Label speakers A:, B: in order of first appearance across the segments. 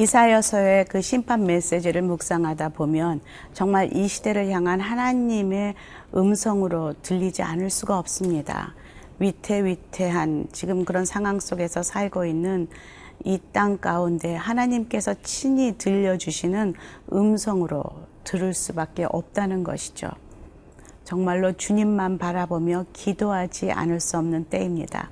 A: 이사여서의 그 심판 메시지를 묵상하다 보면 정말 이 시대를 향한 하나님의 음성으로 들리지 않을 수가 없습니다. 위태위태한 지금 그런 상황 속에서 살고 있는 이 땅 가운데 하나님께서 친히 들려주시는 음성으로 들을 수밖에 없다는 것이죠. 정말로 주님만 바라보며 기도하지 않을 수 없는 때입니다.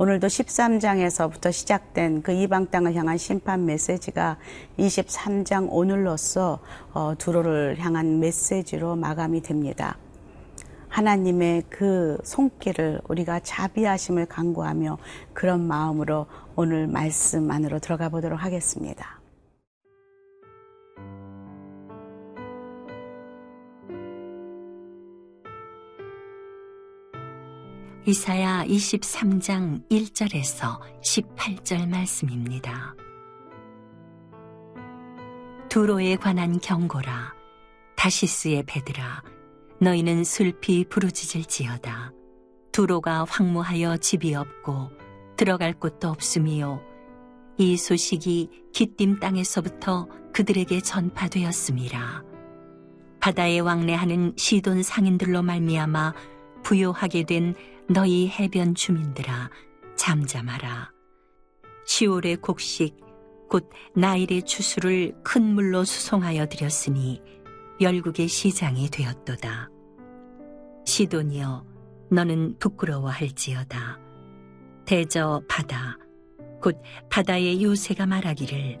A: 오늘도 13장에서부터 시작된 그 이방 땅을 향한 심판 메시지가 23장 오늘로써 어, 두로를 향한 메시지로 마감이 됩니다. 하나님의 그 손길을 우리가 자비하심을 간구하며 그런 마음으로 오늘 말씀 안으로 들어가 보도록 하겠습니다.
B: 이사야 23장 1절에서 18절 말씀입니다. 두로에 관한 경고라 다시스의 배들아 너희는 슬피 부르짖을지어다. 두로가 황무하여 집이 없고 들어갈 곳도 없음이요. 이 소식이 기띔 땅에서부터 그들에게 전파되었음이라. 바다에 왕래하는 시돈 상인들로 말미암아 부요하게 된 너희 해변 주민들아 잠잠하라 시올의 곡식 곧 나일의 추수를 큰 물로 수송하여 드렸으니 열국의 시장이 되었도다. 시돈이여 너는 부끄러워할지어다. 대저 바다 곧 바다의 요새가 말하기를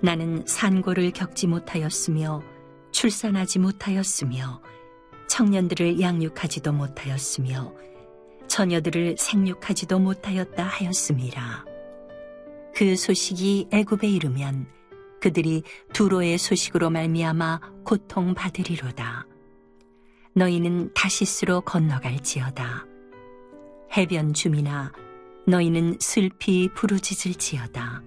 B: 나는 산고를 겪지 못하였으며 출산하지 못하였으며 청년들을 양육하지도 못하였으며 처녀들을 생육하지도 못하였다 하였음이라. 그 소식이 애굽에 이르면 그들이 두로의 소식으로 말미암아 고통 받으리로다. 너희는 다시스로 건너갈지어다. 해변 주민아, 너희는 슬피 부르짖을지어다.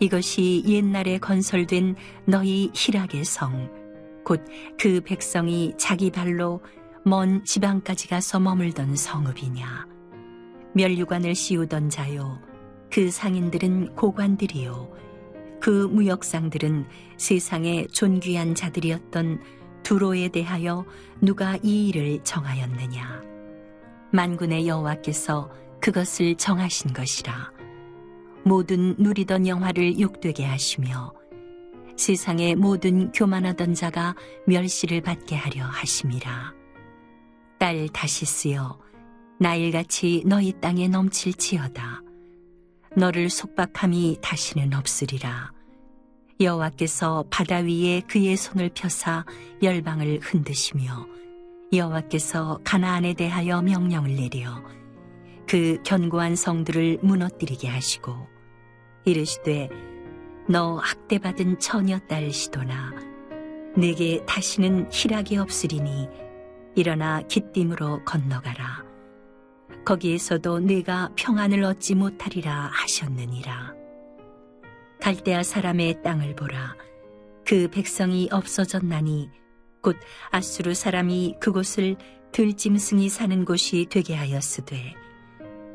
B: 이것이 옛날에 건설된 너희 희락의 성, 곧 그 백성이 자기 발로 먼 지방까지 가서 머물던 성읍이냐. 멸류관을 씌우던 자요. 그 상인들은 고관들이요. 그 무역상들은 세상의 존귀한 자들이었던 두로에 대하여 누가 이 일을 정하였느냐. 만군의 여호와께서 그것을 정하신 것이라. 모든 누리던 영화를 욕되게 하시며 세상의 모든 교만하던 자가 멸시를 받게 하려 하심이라. 딸 다시 쓰여 나일같이 너희 땅에 넘칠지어다. 너를 속박함이 다시는 없으리라. 여호와께서 바다 위에 그의 손을 펴사 열방을 흔드시며 여호와께서 가나안에 대하여 명령을 내려 그 견고한 성들을 무너뜨리게 하시고 이르시되 너 학대받은 처녀 딸 시도나 내게 다시는 희락이 없으리니 일어나 기띔으로 건너가라 거기에서도 내가 평안을 얻지 못하리라 하셨느니라 갈대아 사람의 땅을 보라. 그 백성이 없어졌나니 곧 아수르 사람이 그곳을 들짐승이 사는 곳이 되게 하였으되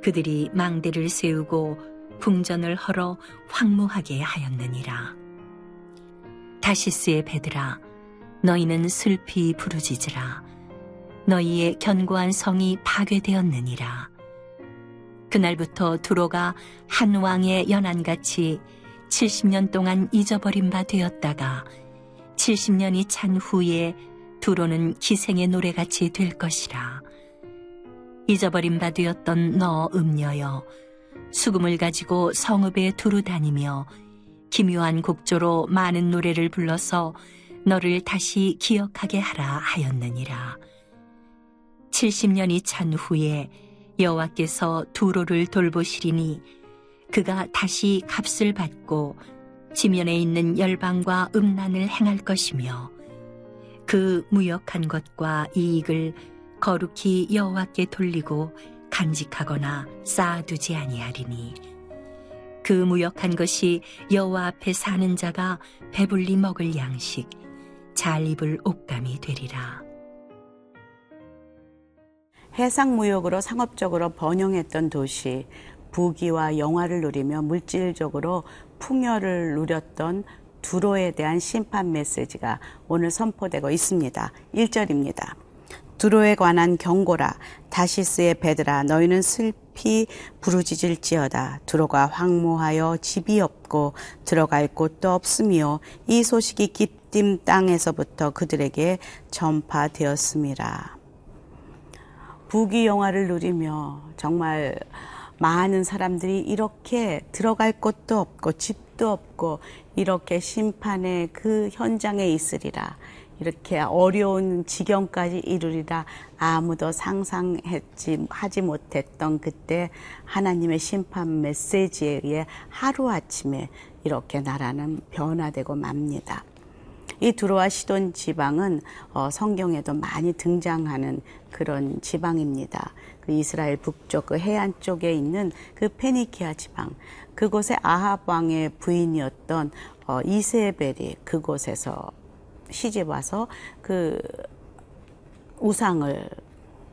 B: 그들이 망대를 세우고 궁전을 헐어 황무하게 하였느니라. 다시스의 배들아 너희는 슬피 부르짖으라 너희의 견고한 성이 파괴되었느니라. 그날부터 두로가 한 왕의 연안같이 70년 동안 잊어버린 바 되었다가 70년이 찬 후에 두로는 기생의 노래같이 될 것이라. 잊어버린 바 되었던 너 음녀여 수금을 가지고 성읍에 두루 다니며 기묘한 곡조로 많은 노래를 불러서 너를 다시 기억하게 하라 하였느니라. 70년이 찬 후에 여호와께서 두로를 돌보시리니 그가 다시 값을 받고 지면에 있는 열방과 음란을 행할 것이며 그 무역한 것과 이익을 거룩히 여호와께 돌리고 간직하거나 쌓아두지 아니하리니 그 무역한 것이 여호와 앞에 사는 자가 배불리 먹을 양식 잘 입을 옷감이 되리라.
A: 해상 무역으로 상업적으로 번영했던 도시 부귀와 영화를 누리며 물질적으로 풍요를 누렸던 두로에 대한 심판 메시지가 오늘 선포되고 있습니다. 1절입니다. 두로에 관한 경고라 다시스의 배들아 너희는 슬피 부르짖을지어다 두로가 황무하여 집이 없고 들어갈 곳도 없으며 이 소식이 기띔 땅에서부터 그들에게 전파되었습니다. 부귀 영화를 누리며 정말 많은 사람들이 이렇게 들어갈 곳도 없고 집도 없고 이렇게 심판의 그 현장에 있으리라. 이렇게 어려운 지경까지 이르리라 아무도 상상했지 하지 못했던 그때 하나님의 심판 메시지에 의해 하루아침에 이렇게 나라는 변화되고 맙니다. 이 두로와 시돈 지방은 어, 성경에도 많이 등장하는 그런 지방입니다. 그 이스라엘 북쪽 그 해안 쪽에 있는 그 페니키아 지방 그곳에 아합 왕의 부인이었던 어, 이세벨이 그곳에서 시집 와서 그 우상을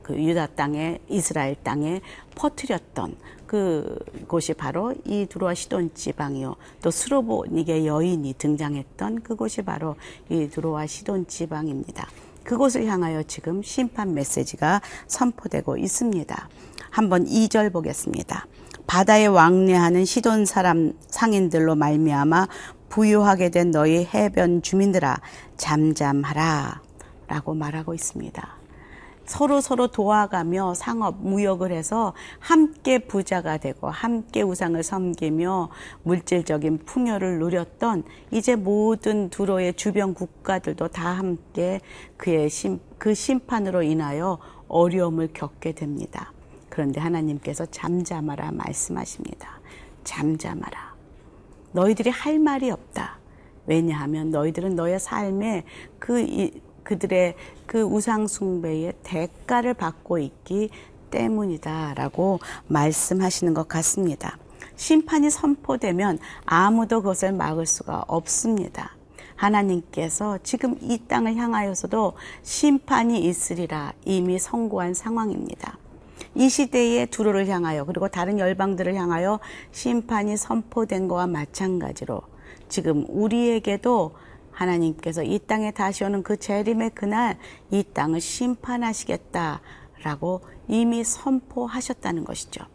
A: 그 유다 땅에 이스라엘 땅에 퍼뜨렸던 그 곳이 바로 이 두로와 시돈 지방이요. 또 스로보닉의 여인이 등장했던 그곳이 바로 이 두로와 시돈 지방입니다. 그곳을 향하여 지금 심판 메시지가 선포되고 있습니다. 한번 2절 보겠습니다. 바다에 왕래하는 시돈 사람 상인들로 말미암아 부유하게 된 너희 해변 주민들아 잠잠하라 라고 말하고 있습니다. 서로 서로 도와가며 상업, 무역을 해서 함께 부자가 되고 함께 우상을 섬기며 물질적인 풍요를 누렸던 이제 모든 두로의 주변 국가들도 다 함께 그의 심, 그 심판으로 인하여 어려움을 겪게 됩니다. 그런데 하나님께서 잠잠하라 말씀하십니다. 잠잠하라. 너희들이 할 말이 없다. 왜냐하면 너희들은 너의 삶에 그 그들의 그 우상숭배의 대가를 받고 있기 때문이다라고 말씀하시는 것 같습니다. 심판이 선포되면 아무도 그것을 막을 수가 없습니다. 하나님께서 지금 이 땅을 향하여서도 심판이 있으리라 이미 선고한 상황입니다. 이 시대의 두로를 향하여 그리고 다른 열방들을 향하여 심판이 선포된 것과 마찬가지로 지금 우리에게도 하나님께서 이 땅에 다시 오는 그 재림의 그날 이 땅을 심판하시겠다라고 이미 선포하셨다는 것이죠.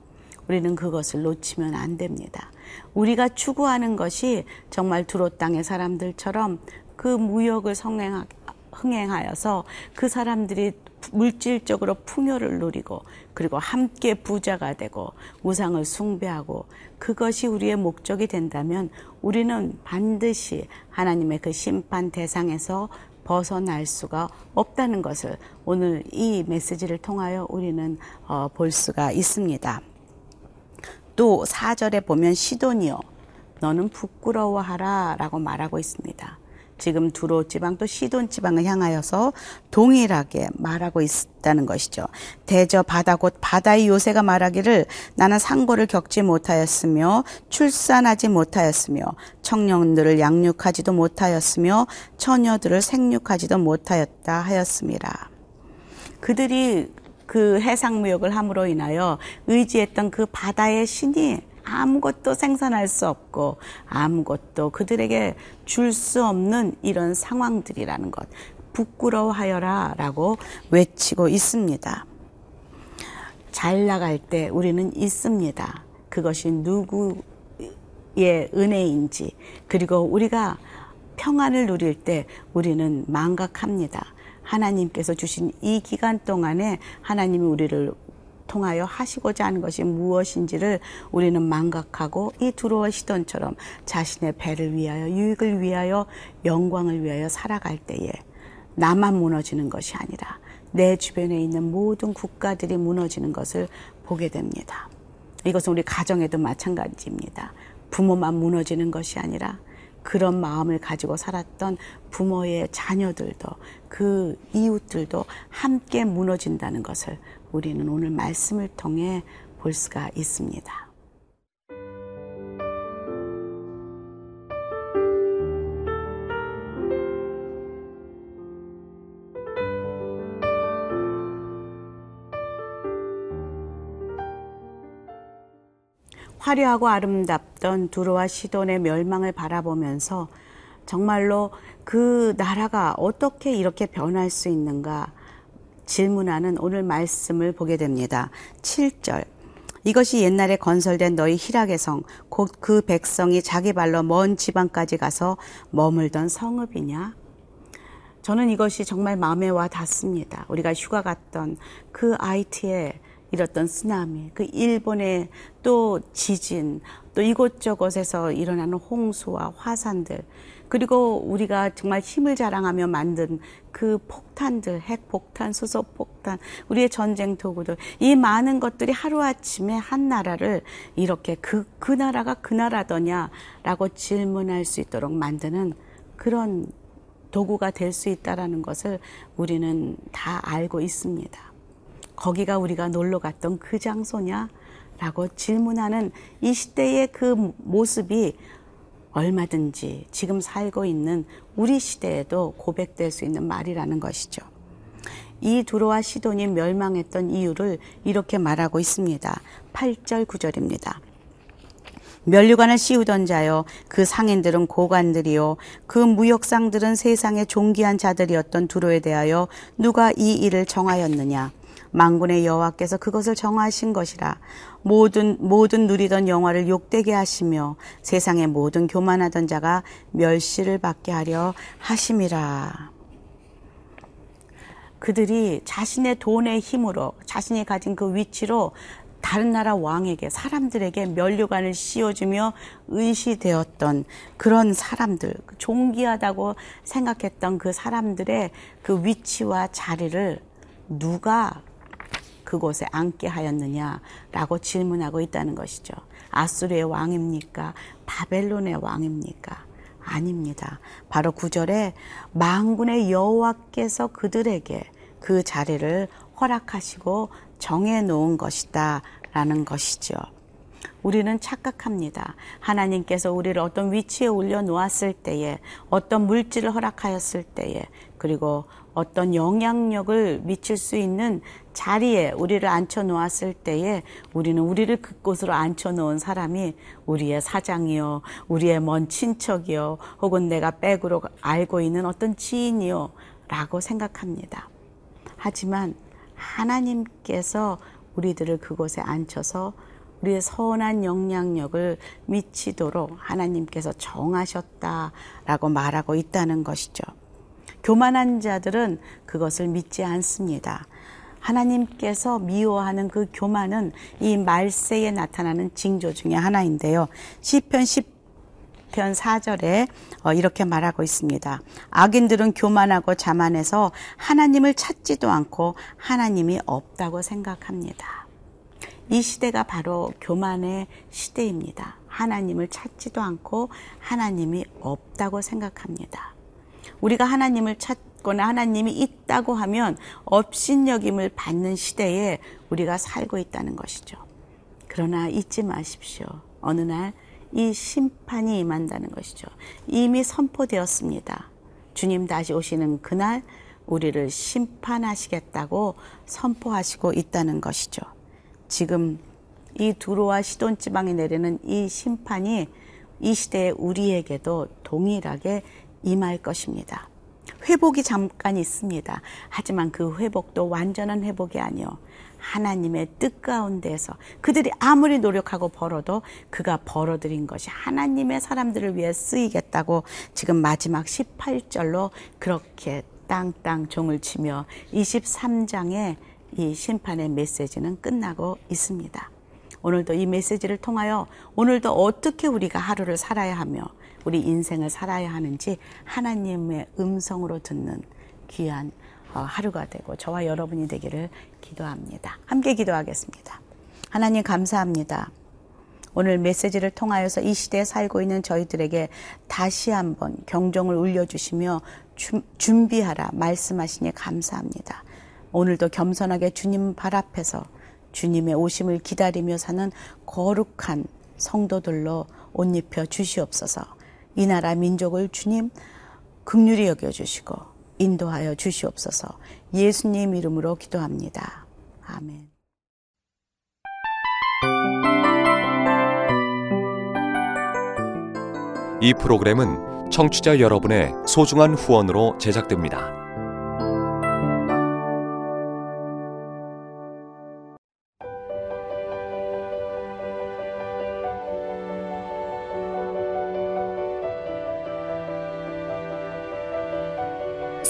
A: 우리는 그것을 놓치면 안 됩니다. 우리가 추구하는 것이 정말 두로 땅의 사람들처럼 그 무역을 성행하, 흥행하여서 그 사람들이 물질적으로 풍요를 누리고 그리고 함께 부자가 되고 우상을 숭배하고 그것이 우리의 목적이 된다면 우리는 반드시 하나님의 그 심판 대상에서 벗어날 수가 없다는 것을 오늘 이 메시지를 통하여 우리는 어, 볼 수가 있습니다. 또 4절에 보면 시돈이요 너는 부끄러워하라 라고 말하고 있습니다. 지금 두로 지방 또 시돈 지방을 향하여서 동일하게 말하고 있다는 것이죠. 대저 바다 곧 바다의 요새가 말하기를 나는 상고를 겪지 못하였으며 출산하지 못하였으며 청년들을 양육하지도 못하였으며 처녀들을 생육하지도 못하였다 하였습니다. 그들이 그 해상 무역을 함으로 인하여 의지했던 그 바다의 신이 아무것도 생산할 수 없고 아무것도 그들에게 줄 수 없는 이런 상황들이라는 것. 부끄러워하여라 라고 외치고 있습니다. 잘 나갈 때 우리는 있습니다. 그것이 누구의 은혜인지, 그리고 우리가 평안을 누릴 때 우리는 망각합니다. 하나님께서 주신 이 기간 동안에 하나님이 우리를 통하여 하시고자 하는 것이 무엇인지를 우리는 망각하고 이 두로와 시돈처럼 자신의 배를 위하여 유익을 위하여 영광을 위하여 살아갈 때에 나만 무너지는 것이 아니라 내 주변에 있는 모든 국가들이 무너지는 것을 보게 됩니다. 이것은 우리 가정에도 마찬가지입니다. 부모만 무너지는 것이 아니라 그런 마음을 가지고 살았던 부모의 자녀들도 그 이웃들도 함께 무너진다는 것을 우리는 오늘 말씀을 통해 볼 수가 있습니다. 화려하고 아름답던 두로와 시돈의 멸망을 바라보면서 정말로 그 나라가 어떻게 이렇게 변할 수 있는가 질문하는 오늘 말씀을 보게 됩니다. 7절. 이것이 옛날에 건설된 너희 희락의 성, 곧 그 백성이 자기 발로 먼 지방까지 가서 머물던 성읍이냐? 저는 이것이 정말 마음에 와 닿습니다. 우리가 휴가 갔던 그 아이티에 일었던 쓰나미, 그 일본의 또 지진, 또 이곳저곳에서 일어나는 홍수와 화산들, 그리고 우리가 정말 힘을 자랑하며 만든 그 폭탄들, 핵폭탄, 수소폭탄, 우리의 전쟁 도구들, 이 많은 것들이 하루아침에 한 나라를 이렇게 그, 그 나라가 그 나라더냐라고 질문할 수 있도록 만드는 그런 도구가 될 수 있다라는 것을 우리는 다 알고 있습니다. 거기가 우리가 놀러 갔던 그 장소냐? 라고 질문하는 이 시대의 그 모습이 얼마든지 지금 살고 있는 우리 시대에도 고백될 수 있는 말이라는 것이죠. 이 두로와 시돈이 멸망했던 이유를 이렇게 말하고 있습니다. 8절 9절입니다. 멸류관을 씌우던 자여 그 상인들은 고관들이요 그 무역상들은 세상의 존귀한 자들이었던 두로에 대하여 누가 이 일을 정하였느냐 망군의 여호와께서 그것을 정하신 것이라 모든 모든 누리던 영화를 욕되게 하시며 세상의 모든 교만하던 자가 멸시를 받게 하려 하심이라. 그들이 자신의 돈의 힘으로 자신이 가진 그 위치로 다른 나라 왕에게 사람들에게 면류관을 씌워주며 의시되었던 그런 사람들 존귀하다고 생각했던 그 사람들의 그 위치와 자리를 누가 그곳에 앉게 하였느냐라고 질문하고 있다는 것이죠. 아수르의 왕입니까? 바벨론의 왕입니까? 아닙니다. 바로 구절에 망군의 여호와께서 그들에게 그 자리를 허락하시고 정해 놓은 것이다 라는 것이죠. 우리는 착각합니다. 하나님께서 우리를 어떤 위치에 올려 놓았을 때에 어떤 물질을 허락하였을 때에 그리고 어떤 영향력을 미칠 수 있는 자리에 우리를 앉혀 놓았을 때에 우리는 우리를 그곳으로 앉혀 놓은 사람이 우리의 사장이요, 우리의 먼 친척이요, 혹은 내가 백으로 알고 있는 어떤 지인이요, 라고 생각합니다. 하지만 하나님께서 우리들을 그곳에 앉혀서 우리의 선한 영향력을 미치도록 하나님께서 정하셨다라고 말하고 있다는 것이죠. 교만한 자들은 그것을 믿지 않습니다. 하나님께서 미워하는 그 교만은 이 말세에 나타나는 징조 중의 하나인데요. 시편 10편 4절에 어, 이렇게 말하고 있습니다. 악인들은 교만하고 자만해서 하나님을 찾지도 않고 하나님이 없다고 생각합니다. 이 시대가 바로 교만의 시대입니다. 하나님을 찾지도 않고 하나님이 없다고 생각합니다. 우리가 하나님을 찾거나 하나님이 있다고 하면 업신여김을 받는 시대에 우리가 살고 있다는 것이죠. 그러나 잊지 마십시오. 어느 날 이 심판이 임한다는 것이죠. 이미 선포되었습니다. 주님 다시 오시는 그날 우리를 심판하시겠다고 선포하시고 있다는 것이죠. 지금 이 두로와 시돈 지방에 내리는 이 심판이 이 시대에 우리에게도 동일하게 임할 것입니다. 회복이 잠깐 있습니다. 하지만 그 회복도 완전한 회복이 아니요. 하나님의 뜻 가운데서 그들이 아무리 노력하고 벌어도 그가 벌어들인 것이 하나님의 사람들을 위해 쓰이겠다고 지금 마지막 18절로 그렇게 땅땅 종을 치며 23장의 이 심판의 메시지는 끝나고 있습니다. 오늘도 이 메시지를 통하여 오늘도 어떻게 우리가 하루를 살아야 하며 우리 인생을 살아야 하는지 하나님의 음성으로 듣는 귀한 어, 하루가 되고 저와 여러분이 되기를 기도합니다. 함께 기도하겠습니다. 하나님 감사합니다. 오늘 메시지를 통하여서 이 시대에 살고 있는 저희들에게 다시 한번 경종을 울려주시며 준비하라 말씀하시니 감사합니다. 오늘도 겸손하게 주님 발 앞에서 주님의 오심을 기다리며 사는 거룩한 성도들로 옷 입혀 주시옵소서. 이 나라 민족을 주님 극률이 여겨 주시고 인도하여 주시옵소서. 예수님 이름으로 기도합니다. 아멘.
C: 이 프로그램은 청취자 여러분의 소중한 후원으로 제작됩니다.